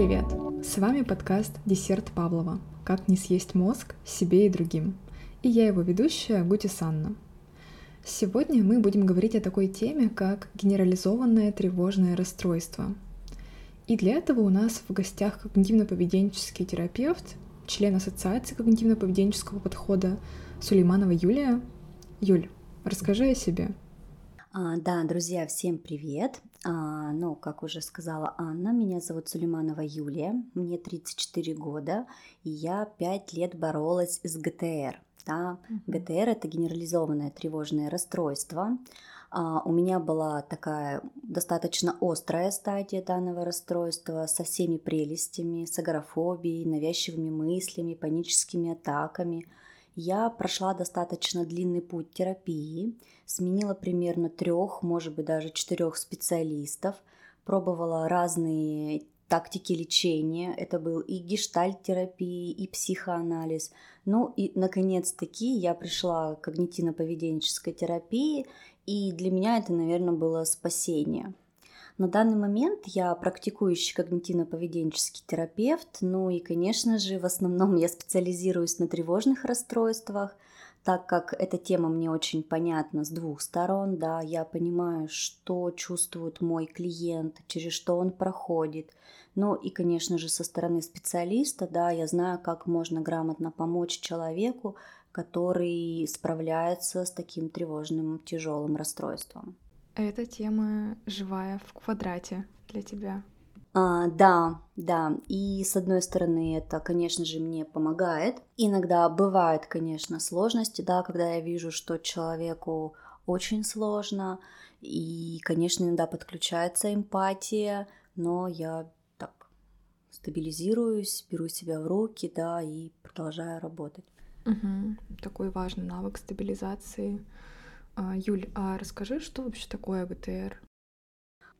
Привет! С вами подкаст «Десерт Павлова. Как не съесть мозг себе и другим». И я его ведущая Гути Санна. Сегодня мы будем говорить о такой теме, как генерализованное тревожное расстройство. И для этого у нас в гостях когнитивно-поведенческий терапевт, член Ассоциации когнитивно-поведенческого подхода Сулейманова Юлия. Юль, расскажи о себе. А, да, друзья, всем привет. А, ну, как уже сказала Анна, меня зовут Сулейманова Юлия, мне 34 года, и я 5 лет боролась с ГТР. Да? ГТР это генерализованное тревожное расстройство. А, у меня была такая достаточно острая стадия данного расстройства со всеми прелестями, с агорафобией, навязчивыми мыслями, паническими атаками – я прошла достаточно длинный путь терапии, сменила примерно трех, может быть даже четырех специалистов, пробовала разные тактики лечения. Это был и гештальт-терапия, и психоанализ. Ну и, наконец-таки, я пришла к когнитивно-поведенческой терапии, и для меня это, наверное, было спасение. На данный момент я практикующий когнитивно-поведенческий терапевт, ну и, конечно же, в основном я специализируюсь на тревожных расстройствах, так как эта тема мне очень понятна с двух сторон, да, я понимаю, что чувствует мой клиент, через что он проходит. Ну и, конечно же, со стороны специалиста, да, я знаю, как можно грамотно помочь человеку, который справляется с таким тревожным, тяжелым расстройством. Эта тема живая в квадрате для тебя. А, да, да. И с одной стороны, это, конечно же, мне помогает. Иногда бывают, конечно, сложности, да, когда я вижу, что человеку очень сложно. И, конечно, иногда подключается эмпатия, но я так стабилизируюсь, беру себя в руки, да, и продолжаю работать. Угу. Такой важный навык стабилизации. А, Юль, а расскажи, что вообще такое ГТР?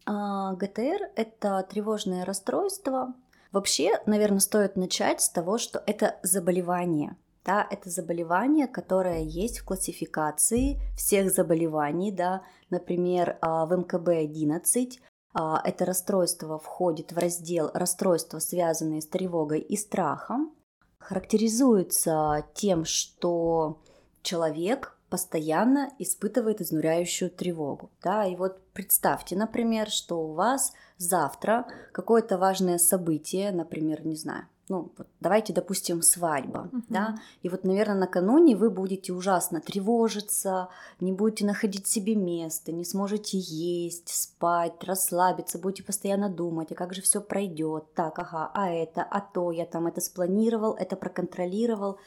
А, ГТР — это тревожное расстройство. Вообще, наверное, стоит начать с того, что это заболевание. Да, это заболевание, которое есть в классификации всех заболеваний, да, например, а, в МКБ-11 а, это расстройство входит в раздел расстройства, связанные с тревогой и страхом, характеризуется тем, что человек постоянно испытывает изнуряющую тревогу. Да? И вот представьте, например, что у вас завтра какое-то важное событие, например, не знаю, ну, вот давайте, допустим, свадьба, uh-huh. да, и вот, наверное, накануне вы будете ужасно тревожиться, не будете находить себе место, не сможете есть, спать, расслабиться, будете постоянно думать, а как же все пройдет, так, ага, а это, а то, я там это спланировал, это проконтролировал.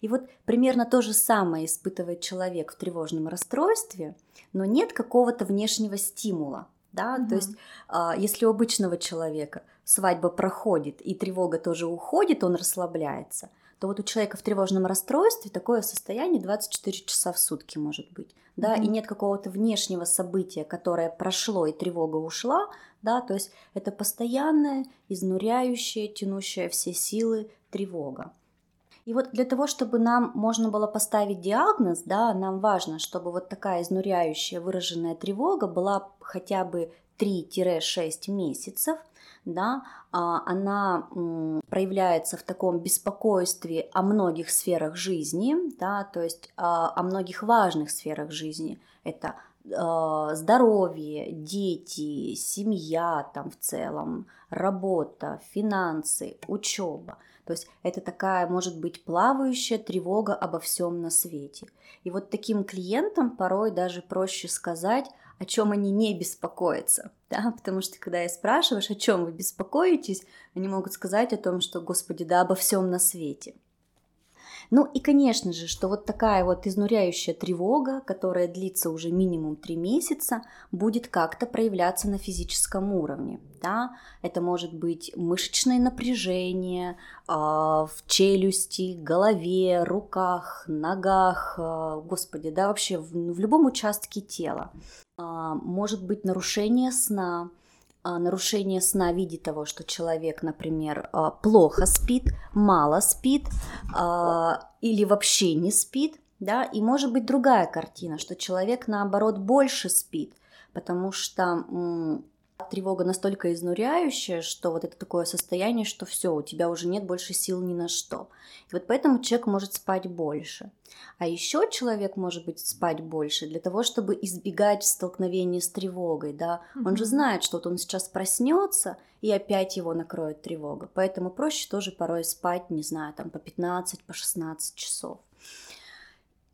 И вот примерно то же самое испытывает человек в тревожном расстройстве, но нет какого-то внешнего стимула, да, угу. то есть а, если у обычного человека свадьба проходит и тревога тоже уходит, он расслабляется, то вот у человека в тревожном расстройстве такое состояние 24 часа в сутки может быть, да, угу. и нет какого-то внешнего события, которое прошло и тревога ушла, да, то есть это постоянная, изнуряющая, тянущая все силы тревога. И вот для того, чтобы нам можно было поставить диагноз, да, нам важно, чтобы вот такая изнуряющая выраженная тревога была хотя бы 3-6 месяцев, да, а, она проявляется в таком беспокойстве о многих сферах жизни, да, то есть а, о многих важных сферах жизни. Это а, здоровье, дети, семья там в целом, работа, финансы, учеба – то есть это такая, может быть, плавающая тревога обо всем на свете. И вот таким клиентам порой даже проще сказать, о чем они не беспокоятся. Да? Потому что когда я спрашиваешь, о чем вы беспокоитесь, они могут сказать о том, что, Господи, да обо всем на свете. Ну и, конечно же, что вот такая вот изнуряющая тревога, которая длится уже минимум три месяца, будет как-то проявляться на физическом уровне. Да? Это может быть мышечное напряжение э, в челюсти, голове, руках, ногах, э, господи, да, вообще в, в любом участке тела. Э, может быть нарушение сна, нарушение сна в виде того, что человек, например, а, плохо спит, мало спит а, или вообще не спит, да, и может быть другая картина, что человек наоборот больше спит, потому что Тревога настолько изнуряющая, что вот это такое состояние, что все, у тебя уже нет больше сил ни на что. И вот поэтому человек может спать больше. А еще человек может быть спать больше для того, чтобы избегать столкновения с тревогой, да. Mm-hmm. Он же знает, что вот он сейчас проснется и опять его накроет тревога. Поэтому проще тоже порой спать, не знаю, там по 15, по 16 часов.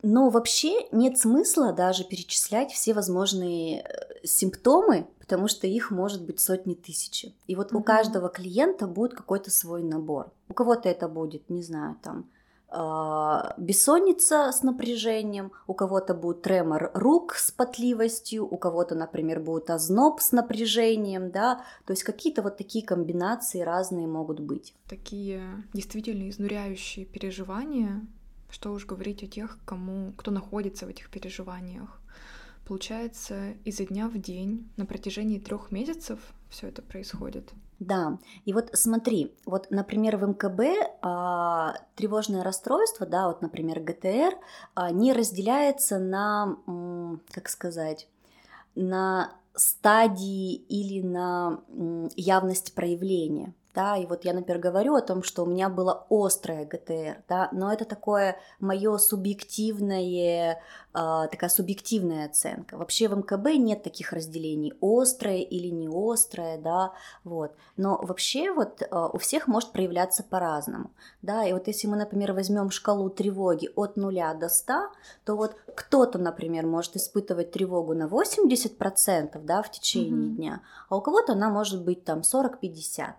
Но вообще нет смысла даже перечислять все возможные э, симптомы, потому что их может быть сотни тысяч. И вот mm-hmm. у каждого клиента будет какой-то свой набор. У кого-то это будет, не знаю, там а, бессонница с напряжением, у кого-то будет тремор рук с потливостью, у кого-то, например, будет озноб с напряжением, да, то есть какие-то вот такие комбинации разные могут быть. Такие действительно изнуряющие переживания, что уж говорить о тех, кому, кто находится в этих переживаниях. Получается, изо дня в день на протяжении трех месяцев все это происходит. Да, и вот смотри, вот, например, в МКБ а, тревожное расстройство, да, вот, например, ГТР, а, не разделяется на, как сказать, на стадии или на явность проявления да, и вот я, например, говорю о том, что у меня было острое ГТР, да, но это такое мое субъективное, э, такая субъективная оценка. Вообще в МКБ нет таких разделений, острое или не острое, да, вот. Но вообще вот э, у всех может проявляться по-разному, да, и вот если мы, например, возьмем шкалу тревоги от 0 до 100, то вот кто-то, например, может испытывать тревогу на 80%, да, в течение mm-hmm. дня, а у кого-то она может быть там 40-50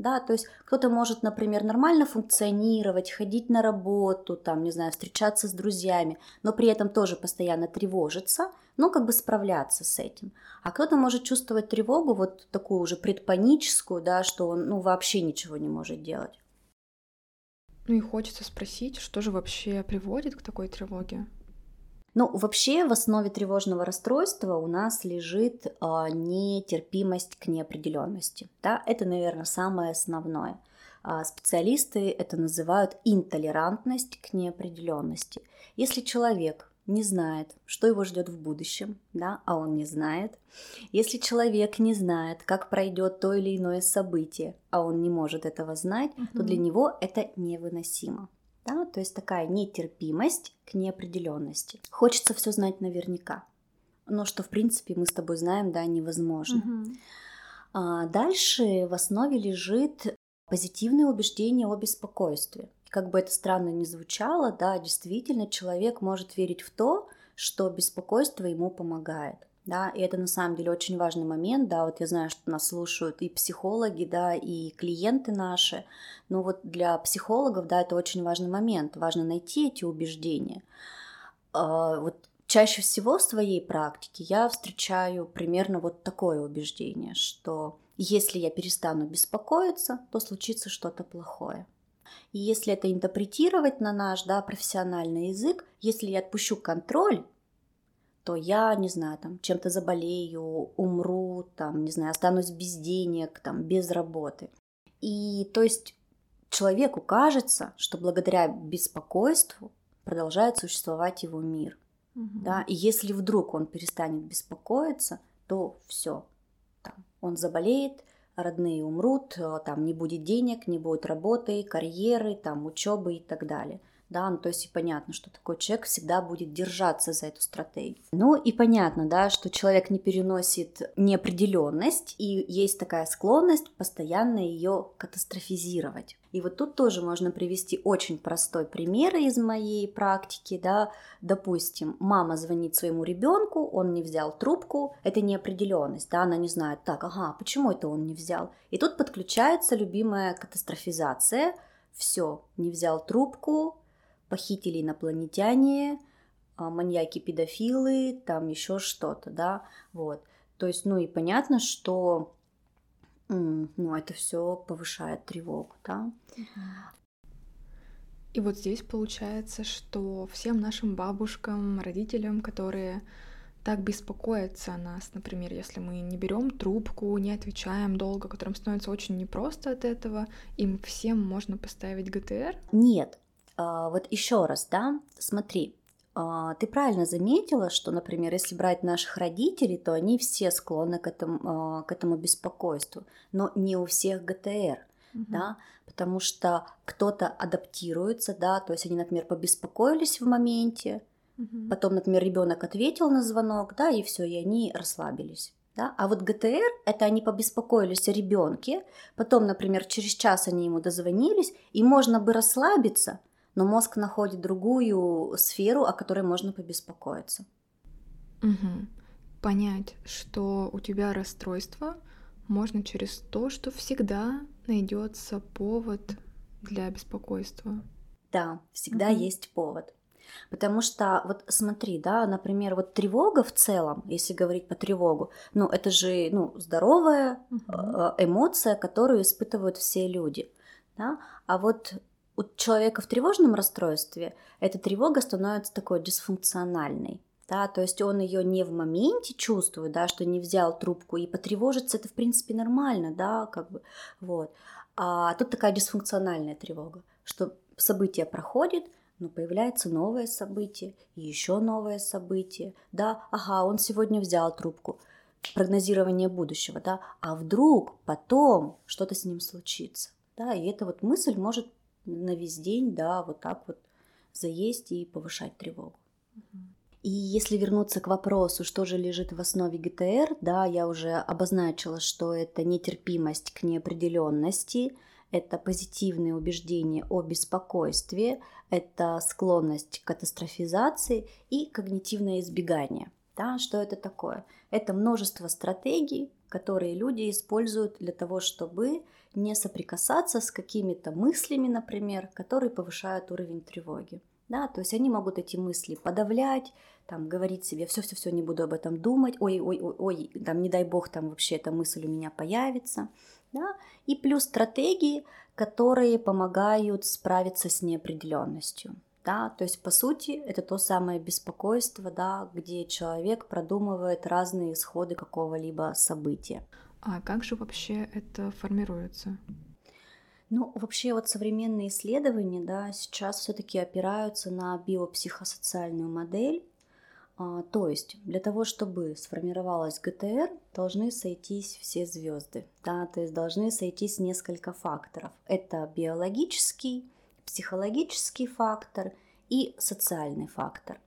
да, то есть кто-то может, например, нормально функционировать, ходить на работу, там, не знаю, встречаться с друзьями, но при этом тоже постоянно тревожиться, ну, как бы справляться с этим. А кто-то может чувствовать тревогу, вот такую уже предпаническую, да, что он, ну, вообще ничего не может делать. Ну и хочется спросить, что же вообще приводит к такой тревоге? Ну, вообще в основе тревожного расстройства у нас лежит э, нетерпимость к неопределенности. Да? Это, наверное, самое основное. А специалисты это называют интолерантность к неопределенности. Если человек не знает, что его ждет в будущем, да, а он не знает. Если человек не знает, как пройдет то или иное событие, а он не может этого знать, угу. то для него это невыносимо да, то есть такая нетерпимость к неопределенности. Хочется все знать наверняка, но что в принципе мы с тобой знаем, да, невозможно. Угу. А дальше в основе лежит позитивное убеждение о беспокойстве. Как бы это странно ни звучало, да, действительно человек может верить в то, что беспокойство ему помогает да, и это на самом деле очень важный момент, да, вот я знаю, что нас слушают и психологи, да, и клиенты наши, но вот для психологов, да, это очень важный момент, важно найти эти убеждения. А, вот чаще всего в своей практике я встречаю примерно вот такое убеждение, что если я перестану беспокоиться, то случится что-то плохое. И если это интерпретировать на наш да, профессиональный язык, если я отпущу контроль, то я, не знаю, там, чем-то заболею, умру, там, не знаю, останусь без денег, там, без работы. И то есть человеку кажется, что благодаря беспокойству продолжает существовать его мир. Угу. Да? И если вдруг он перестанет беспокоиться, то все, там, он заболеет, родные умрут, э, там не будет денег, не будет работы, карьеры, там учебы и так далее да, ну то есть и понятно, что такой человек всегда будет держаться за эту стратегию. Ну и понятно, да, что человек не переносит неопределенность, и есть такая склонность постоянно ее катастрофизировать. И вот тут тоже можно привести очень простой пример из моей практики, да, допустим, мама звонит своему ребенку, он не взял трубку, это неопределенность, да, она не знает, так, ага, почему это он не взял? И тут подключается любимая катастрофизация, все, не взял трубку, похитили инопланетяне, а, маньяки-педофилы, там еще что-то, да, вот. То есть, ну и понятно, что ну, это все повышает тревогу, да. И вот здесь получается, что всем нашим бабушкам, родителям, которые так беспокоятся о нас, например, если мы не берем трубку, не отвечаем долго, которым становится очень непросто от этого, им всем можно поставить ГТР? Нет, вот еще раз, да, смотри, а, ты правильно заметила, что, например, если брать наших родителей, то они все склонны к этому, а, к этому беспокойству, но не у всех ГТР, угу. да, потому что кто-то адаптируется, да, то есть они, например, побеспокоились в моменте, угу. потом, например, ребенок ответил на звонок, да, и все, и они расслабились. Да? А вот ГТР это они побеспокоились о ребенке, потом, например, через час они ему дозвонились, и можно бы расслабиться, но мозг находит другую сферу, о которой можно побеспокоиться. Угу. Понять, что у тебя расстройство, можно через то, что всегда найдется повод для беспокойства. Да, всегда угу. есть повод. Потому что, вот смотри, да, например, вот тревога в целом, если говорить по тревогу, ну, это же, ну, здоровая угу. эмоция, которую испытывают все люди, да, а вот у человека в тревожном расстройстве эта тревога становится такой дисфункциональной. Да, то есть он ее не в моменте чувствует, да, что не взял трубку, и потревожиться это, в принципе, нормально, да, как бы, вот. А тут такая дисфункциональная тревога, что событие проходит, но появляется новое событие, еще новое событие, да, ага, он сегодня взял трубку, прогнозирование будущего, да, а вдруг потом что-то с ним случится, да, и эта вот мысль может на весь день, да, вот так вот заесть и повышать тревогу. И если вернуться к вопросу, что же лежит в основе ГТР, да, я уже обозначила, что это нетерпимость к неопределенности, это позитивные убеждения о беспокойстве, это склонность к катастрофизации и когнитивное избегание. Да, что это такое? Это множество стратегий, которые люди используют для того, чтобы не соприкасаться с какими-то мыслями, например, которые повышают уровень тревоги. Да, то есть они могут эти мысли подавлять, там, говорить себе, все-все-все, не буду об этом думать, ой, ой, ой, ой, там, не дай бог, там вообще эта мысль у меня появится. Да? И плюс стратегии, которые помогают справиться с неопределенностью. Да, то есть, по сути, это то самое беспокойство, да, где человек продумывает разные исходы какого-либо события. А как же вообще это формируется? Ну, вообще вот современные исследования, да, сейчас все-таки опираются на биопсихосоциальную модель. А, то есть для того, чтобы сформировалась ГТР, должны сойтись все звезды, да, то есть должны сойтись несколько факторов. Это биологический, психологический фактор и социальный фактор.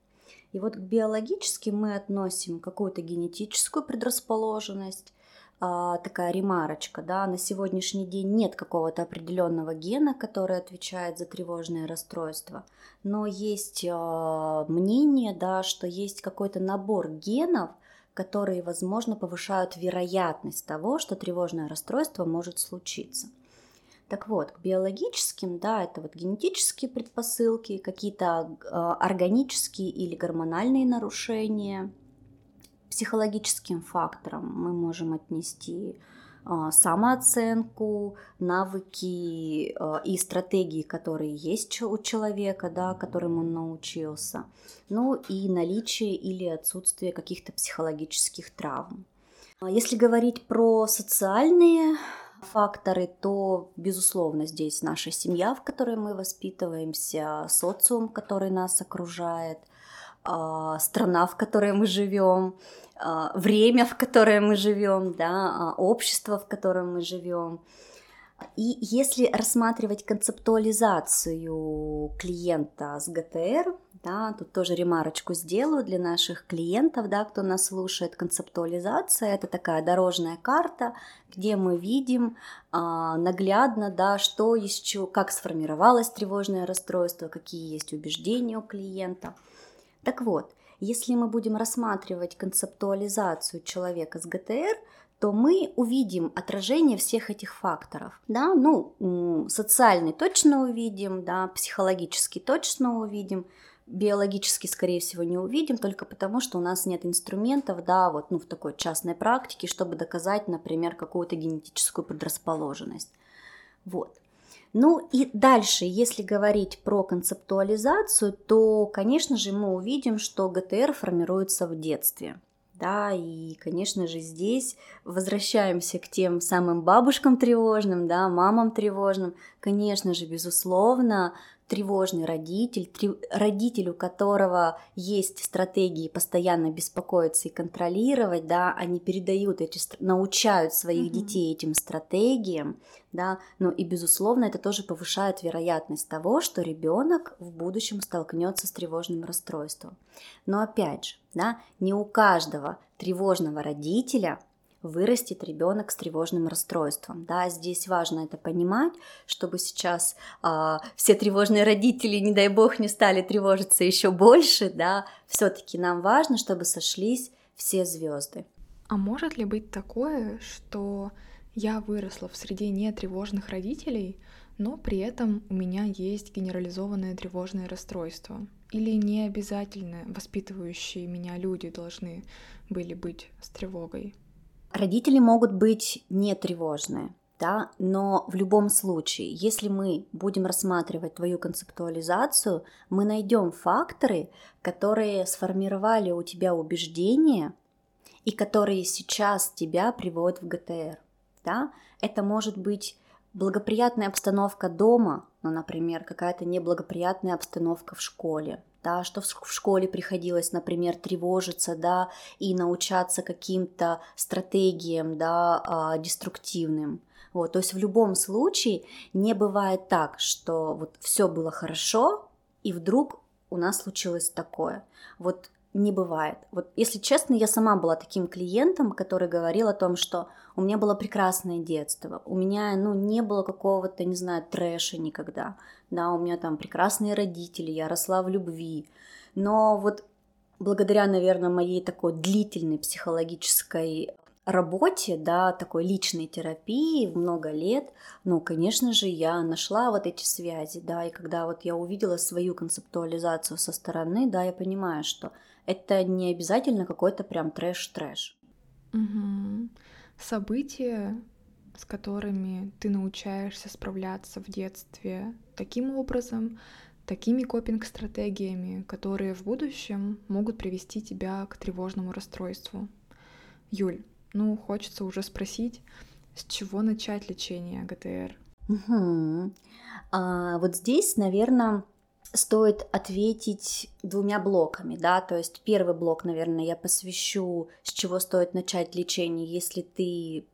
И вот к биологически мы относим какую-то генетическую предрасположенность, а, такая ремарочка, да, на сегодняшний день нет какого-то определенного гена, который отвечает за тревожное расстройство, но есть а, мнение, да, что есть какой-то набор генов, которые, возможно, повышают вероятность того, что тревожное расстройство может случиться. Так вот, к биологическим, да, это вот генетические предпосылки, какие-то э, органические или гормональные нарушения – психологическим факторам мы можем отнести а, самооценку, навыки а, и стратегии, которые есть у человека, да, которым он научился, ну и наличие или отсутствие каких-то психологических травм. А если говорить про социальные факторы, то, безусловно, здесь наша семья, в которой мы воспитываемся, социум, который нас окружает, страна, в которой мы живем, а, время, в которое мы живем, да, а, общество, в котором мы живем. И если рассматривать концептуализацию клиента с ГТР, да, тут тоже ремарочку сделаю для наших клиентов, да, кто нас слушает. Концептуализация – это такая дорожная карта, где мы видим а, наглядно, да, что еще, как сформировалось тревожное расстройство, какие есть убеждения у клиента. Так вот, если мы будем рассматривать концептуализацию человека с ГТР, то мы увидим отражение всех этих факторов. Да? Ну, социальный точно увидим, да, психологический точно увидим, биологически, скорее всего, не увидим, только потому, что у нас нет инструментов, да, вот, ну, в такой частной практике, чтобы доказать, например, какую-то генетическую предрасположенность. Вот. Ну и дальше, если говорить про концептуализацию, то, конечно же, мы увидим, что ГТР формируется в детстве. Да, и, конечно же, здесь возвращаемся к тем самым бабушкам тревожным, да, мамам тревожным. Конечно же, безусловно, тревожный родитель, три, родитель, у которого есть стратегии постоянно беспокоиться и контролировать, да, они передают эти, научают своих mm-hmm. детей этим стратегиям, да, но и безусловно это тоже повышает вероятность того, что ребенок в будущем столкнется с тревожным расстройством. Но опять же, да, не у каждого тревожного родителя вырастет ребенок с тревожным расстройством. Да, здесь важно это понимать, чтобы сейчас э, все тревожные родители, не дай бог, не стали тревожиться еще больше, да, все-таки нам важно, чтобы сошлись все звезды. А может ли быть такое, что я выросла в среде нетревожных родителей, но при этом у меня есть генерализованное тревожное расстройство? Или не обязательно воспитывающие меня люди должны были быть с тревогой? Родители могут быть не тревожные, да, но в любом случае, если мы будем рассматривать твою концептуализацию, мы найдем факторы, которые сформировали у тебя убеждения и которые сейчас тебя приводят в ГТР. Да? Это может быть благоприятная обстановка дома, ну, например, какая-то неблагоприятная обстановка в школе, да, что в школе приходилось, например, тревожиться, да, и научаться каким-то стратегиям, да, а, деструктивным. Вот, то есть в любом случае не бывает так, что вот все было хорошо, и вдруг у нас случилось такое. Вот не бывает. Вот если честно, я сама была таким клиентом, который говорил о том, что у меня было прекрасное детство, у меня, ну, не было какого-то, не знаю, трэша никогда, да, у меня там прекрасные родители, я росла в любви, но вот благодаря, наверное, моей такой длительной психологической работе, да, такой личной терапии много лет, ну, конечно же, я нашла вот эти связи, да, и когда вот я увидела свою концептуализацию со стороны, да, я понимаю, что это не обязательно какой-то прям трэш-трэш. Угу. События, с которыми ты научаешься справляться в детстве таким образом, такими копинг-стратегиями, которые в будущем могут привести тебя к тревожному расстройству. Юль, ну, хочется уже спросить, с чего начать лечение ГТР? Угу. А, вот здесь, наверное, стоит ответить двумя блоками, да, то есть первый блок, наверное, я посвящу, с чего стоит начать лечение, если ты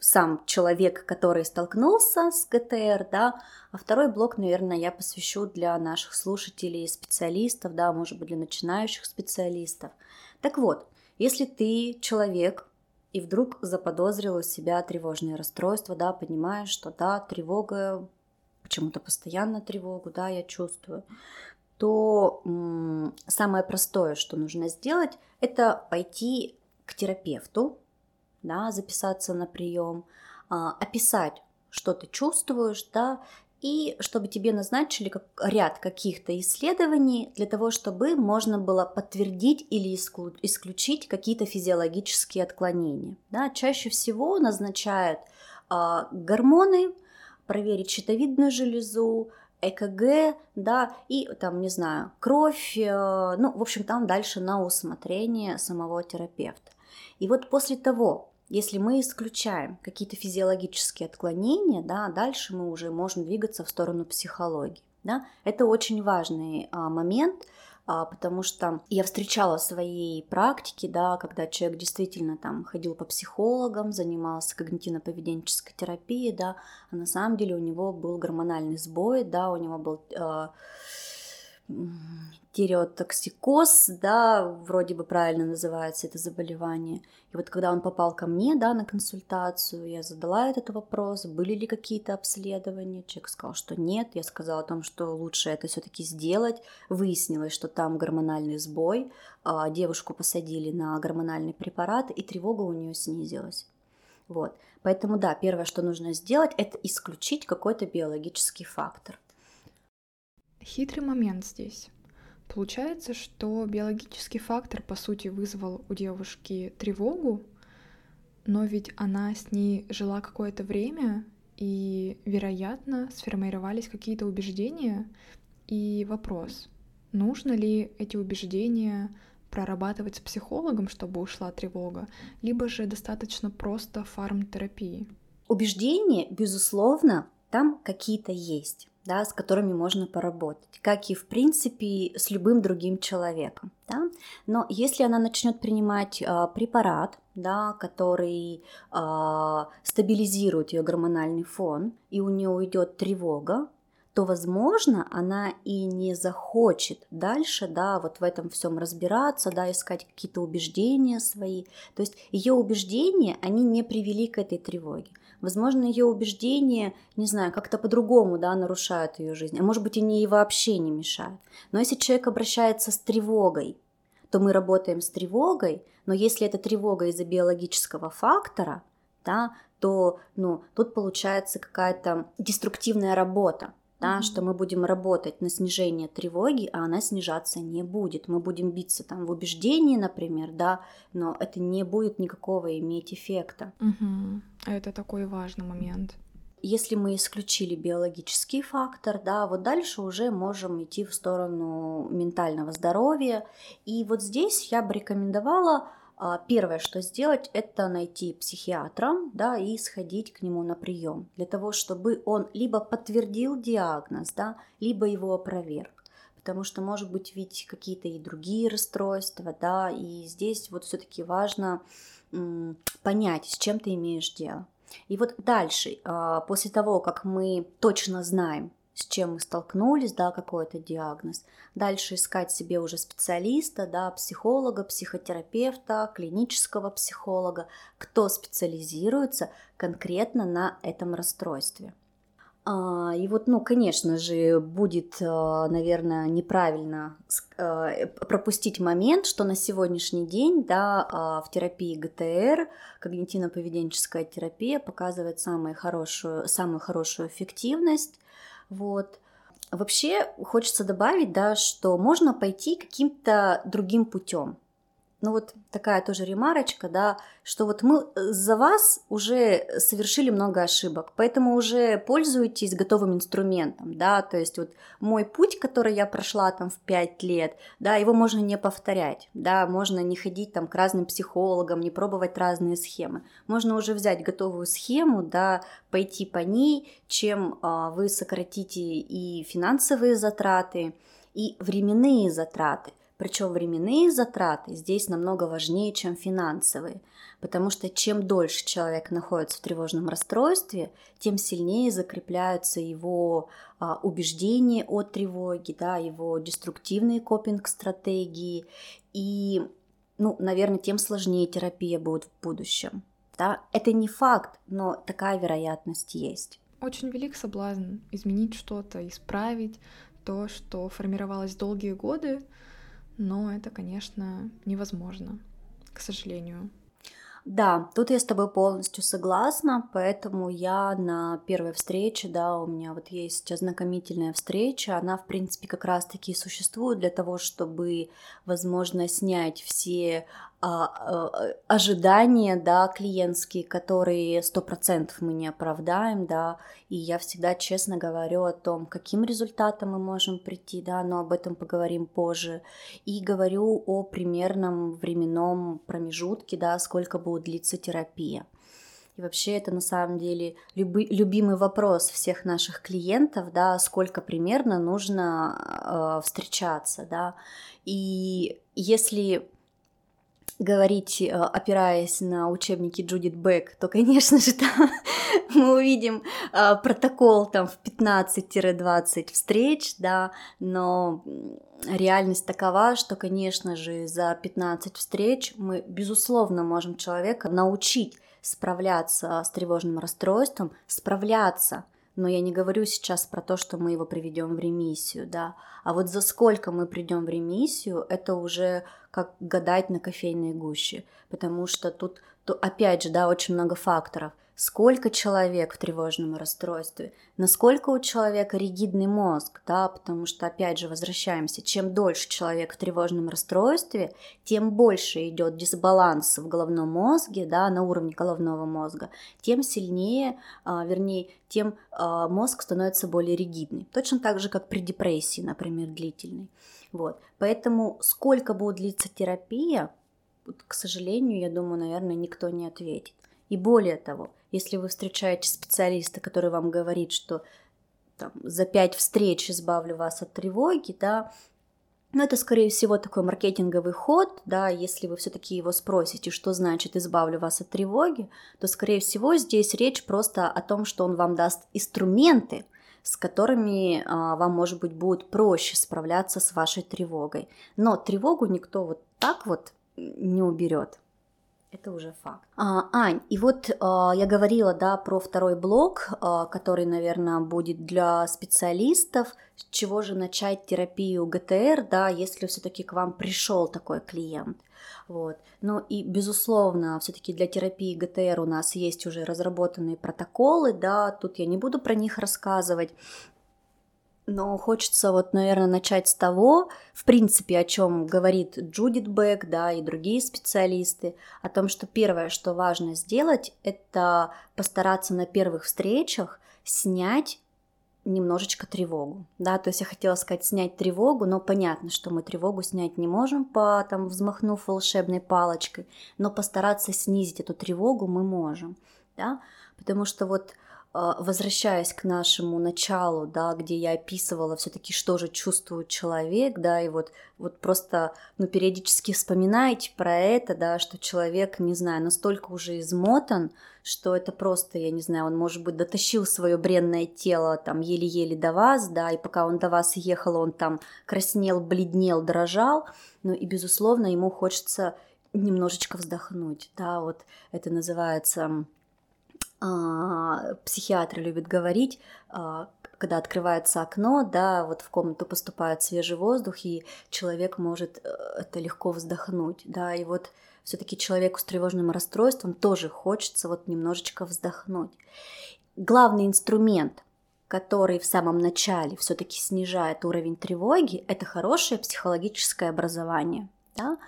сам человек, который столкнулся с ГТР, да, а второй блок, наверное, я посвящу для наших слушателей, специалистов, да, может быть, для начинающих специалистов. Так вот, если ты человек, и вдруг заподозрил у себя тревожное расстройство, да, понимаешь, что да, тревога, почему-то постоянно тревогу, да, я чувствую, то м- самое простое, что нужно сделать, это пойти к терапевту, да, записаться на прием, а, описать, что ты чувствуешь, да, и чтобы тебе назначили как, ряд каких-то исследований для того, чтобы можно было подтвердить или исключить какие-то физиологические отклонения. Да, чаще всего назначают э, гормоны, проверить щитовидную железу, ЭКГ, да, и там, не знаю, кровь, э, ну, в общем, там дальше на усмотрение самого терапевта. И вот после того, если мы исключаем какие-то физиологические отклонения, да, дальше мы уже можем двигаться в сторону психологии. Да? Это очень важный а, момент, потому что я встречала в своей практике, да, когда человек действительно там ходил по психологам, занимался когнитивно-поведенческой терапией, да, а на самом деле у него был гормональный сбой, да, у него был э, тиреотоксикоз, да, вроде бы правильно называется это заболевание. И вот когда он попал ко мне, да, на консультацию, я задала этот вопрос, были ли какие-то обследования. Человек сказал, что нет. Я сказала о том, что лучше это все-таки сделать. Выяснилось, что там гормональный сбой. А, девушку посадили на гормональный препарат, и тревога у нее снизилась. Вот. Поэтому да, первое, что нужно сделать, это исключить какой-то биологический фактор. Хитрый момент здесь. Получается, что биологический фактор, по сути, вызвал у девушки тревогу, но ведь она с ней жила какое-то время, и, вероятно, сформировались какие-то убеждения. И вопрос, нужно ли эти убеждения прорабатывать с психологом, чтобы ушла тревога, либо же достаточно просто фармтерапии? Убеждения, безусловно, там какие-то есть. Да, с которыми можно поработать, как и в принципе с любым другим человеком. Да? Но если она начнет принимать э, препарат, да, который э, стабилизирует ее гормональный фон, и у нее уйдет тревога, то, возможно, она и не захочет дальше, да, вот в этом всем разбираться, да, искать какие-то убеждения свои. То есть ее убеждения, они не привели к этой тревоге. Возможно, ее убеждения, не знаю, как-то по-другому, да, нарушают ее жизнь, а может быть, они ей вообще не мешают. Но если человек обращается с тревогой, то мы работаем с тревогой, но если это тревога из-за биологического фактора, да, то ну, тут получается какая-то деструктивная работа да, mm-hmm. что мы будем работать на снижение тревоги, а она снижаться не будет. Мы будем биться там в убеждении, например, да, но это не будет никакого иметь эффекта. Mm-hmm. Это такой важный момент. Если мы исключили биологический фактор, да, вот дальше уже можем идти в сторону ментального здоровья. И вот здесь я бы рекомендовала первое, что сделать, это найти психиатра, да, и сходить к нему на прием, для того, чтобы он либо подтвердил диагноз, да, либо его опроверг. Потому что, может быть, ведь какие-то и другие расстройства, да, и здесь вот все-таки важно понять, с чем ты имеешь дело. И вот дальше, а, после того, как мы точно знаем, с чем мы столкнулись, да, какой-то диагноз. Дальше искать себе уже специалиста, да, психолога, психотерапевта, клинического психолога, кто специализируется конкретно на этом расстройстве. А, и вот, ну, конечно же, будет, а, наверное, неправильно а, пропустить момент, что на сегодняшний день, да, в терапии ГТР, когнитивно-поведенческая терапия показывает самую хорошую, самую хорошую эффективность, вот. Вообще хочется добавить, да, что можно пойти каким-то другим путем ну вот такая тоже ремарочка, да, что вот мы э, за вас уже совершили много ошибок, поэтому уже пользуйтесь готовым инструментом, да, то есть вот мой путь, который я прошла там в 5 лет, да, его можно не повторять, да, можно не ходить там к разным психологам, не пробовать разные схемы, можно уже взять готовую схему, да, пойти по ней, чем а, вы сократите и финансовые затраты, и временные затраты, причем временные затраты здесь намного важнее, чем финансовые, потому что чем дольше человек находится в тревожном расстройстве, тем сильнее закрепляются его а, убеждения о тревоге, да, его деструктивные копинг-стратегии, и, ну, наверное, тем сложнее терапия будет в будущем. Да? Это не факт, но такая вероятность есть. Очень велик соблазн изменить что-то, исправить то, что формировалось долгие годы, но это, конечно, невозможно, к сожалению. Да, тут я с тобой полностью согласна, поэтому я на первой встрече, да, у меня вот есть ознакомительная встреча, она, в принципе, как раз-таки существует для того, чтобы, возможно, снять все ожидания, да, клиентские, которые сто процентов мы не оправдаем, да, и я всегда честно говорю о том, каким результатом мы можем прийти, да, но об этом поговорим позже, и говорю о примерном временном промежутке, да, сколько будет длиться терапия. И вообще это на самом деле люби, любимый вопрос всех наших клиентов, да, сколько примерно нужно э, встречаться, да. И если говорить, э, опираясь на учебники Джудит Бек, то, конечно же, там мы увидим э, протокол там в 15-20 встреч, да, но реальность такова, что, конечно же, за 15 встреч мы, безусловно, можем человека научить справляться с тревожным расстройством, справляться – но я не говорю сейчас про то, что мы его приведем в ремиссию, да, а вот за сколько мы придем в ремиссию, это уже как гадать на кофейной гуще, потому что тут, то, опять же, да, очень много факторов сколько человек в тревожном расстройстве, насколько у человека ригидный мозг, да, потому что, опять же, возвращаемся, чем дольше человек в тревожном расстройстве, тем больше идет дисбаланс в головном мозге, да, на уровне головного мозга, тем сильнее, а, вернее, тем а, мозг становится более ригидный. Точно так же, как при депрессии, например, длительной. Вот. Поэтому сколько будет длиться терапия, к сожалению, я думаю, наверное, никто не ответит. И более того, если вы встречаете специалиста, который вам говорит, что там, за пять встреч избавлю вас от тревоги, да, но это, скорее всего, такой маркетинговый ход, да, если вы все-таки его спросите, что значит «избавлю вас от тревоги», то, скорее всего, здесь речь просто о том, что он вам даст инструменты, с которыми а, вам, может быть, будет проще справляться с вашей тревогой. Но тревогу никто вот так вот не уберет. Это уже факт. А, Ань, и вот а, я говорила, да, про второй блок, а, который, наверное, будет для специалистов. С чего же начать терапию ГТР, да, если все-таки к вам пришел такой клиент. Вот. Ну и, безусловно, все-таки для терапии ГТР у нас есть уже разработанные протоколы, да, тут я не буду про них рассказывать, но хочется вот, наверное, начать с того, в принципе, о чем говорит Джудит Бек, да, и другие специалисты, о том, что первое, что важно сделать, это постараться на первых встречах снять немножечко тревогу, да, то есть я хотела сказать снять тревогу, но понятно, что мы тревогу снять не можем, по, там, взмахнув волшебной палочкой, но постараться снизить эту тревогу мы можем, да, потому что вот возвращаясь к нашему началу, да, где я описывала все-таки, что же чувствует человек, да, и вот, вот просто, ну, периодически вспоминайте про это, да, что человек, не знаю, настолько уже измотан, что это просто, я не знаю, он, может быть, дотащил свое бренное тело там еле-еле до вас, да, и пока он до вас ехал, он там краснел, бледнел, дрожал, ну и, безусловно, ему хочется немножечко вздохнуть, да, вот это называется а, психиатры любят говорить, а, когда открывается окно, да, вот в комнату поступает свежий воздух, и человек может э, это легко вздохнуть, да, и вот все-таки человеку с тревожным расстройством тоже хочется вот немножечко вздохнуть. Главный инструмент, который в самом начале все-таки снижает уровень тревоги, это хорошее психологическое образование, да,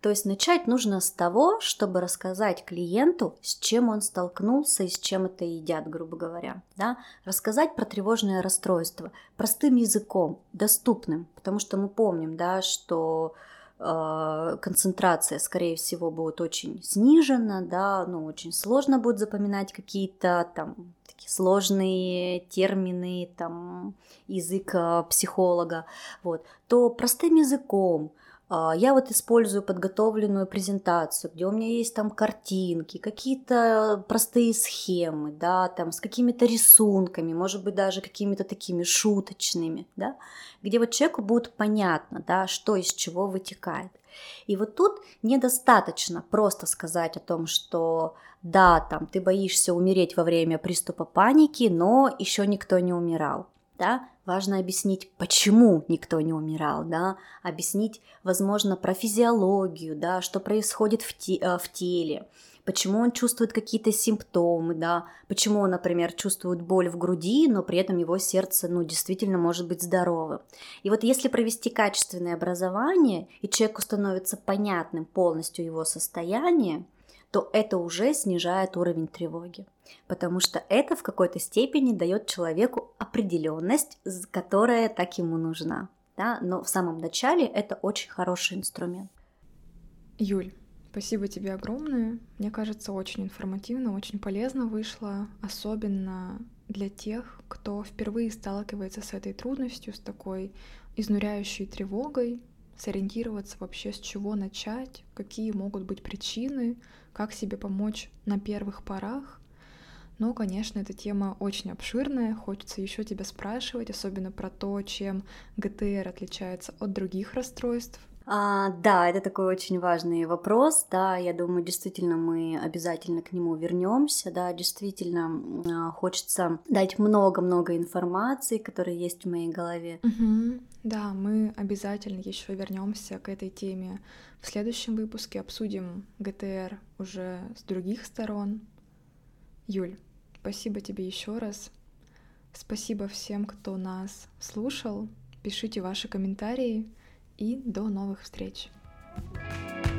то есть начать нужно с того, чтобы рассказать клиенту, с чем он столкнулся и с чем это едят, грубо говоря. Да? Рассказать про тревожное расстройство простым языком, доступным, потому что мы помним, да, что э, концентрация, скорее всего, будет очень снижена, да, ну, очень сложно будет запоминать какие-то там такие сложные термины, там, язык э, психолога, вот, то простым языком, я вот использую подготовленную презентацию, где у меня есть там картинки, какие-то простые схемы, да, там с какими-то рисунками, может быть, даже какими-то такими шуточными, да, где вот человеку будет понятно, да, что из чего вытекает. И вот тут недостаточно просто сказать о том, что да, там ты боишься умереть во время приступа паники, но еще никто не умирал да, важно объяснить, почему никто не умирал, да, объяснить, возможно, про физиологию, да, что происходит в, те, э, в теле, почему он чувствует какие-то симптомы, да, почему он, например, чувствует боль в груди, но при этом его сердце, ну, действительно может быть здоровым. И вот если провести качественное образование, и человеку становится понятным полностью его состояние, то это уже снижает уровень тревоги. Потому что это в какой-то степени дает человеку определенность, которая так ему нужна. Да? Но в самом начале это очень хороший инструмент. Юль, спасибо тебе огромное. Мне кажется, очень информативно, очень полезно вышло, особенно для тех, кто впервые сталкивается с этой трудностью, с такой изнуряющей тревогой, сориентироваться вообще, с чего начать, какие могут быть причины, как себе помочь на первых порах. Но, конечно, эта тема очень обширная, хочется еще тебя спрашивать, особенно про то, чем ГТР отличается от других расстройств, а, да, это такой очень важный вопрос, да, я думаю, действительно мы обязательно к нему вернемся, да, действительно а, хочется дать много-много информации, которая есть в моей голове. Угу. Да, мы обязательно еще вернемся к этой теме в следующем выпуске, обсудим ГТР уже с других сторон. Юль, спасибо тебе еще раз. Спасибо всем, кто нас слушал. Пишите ваши комментарии и до новых встреч! thank you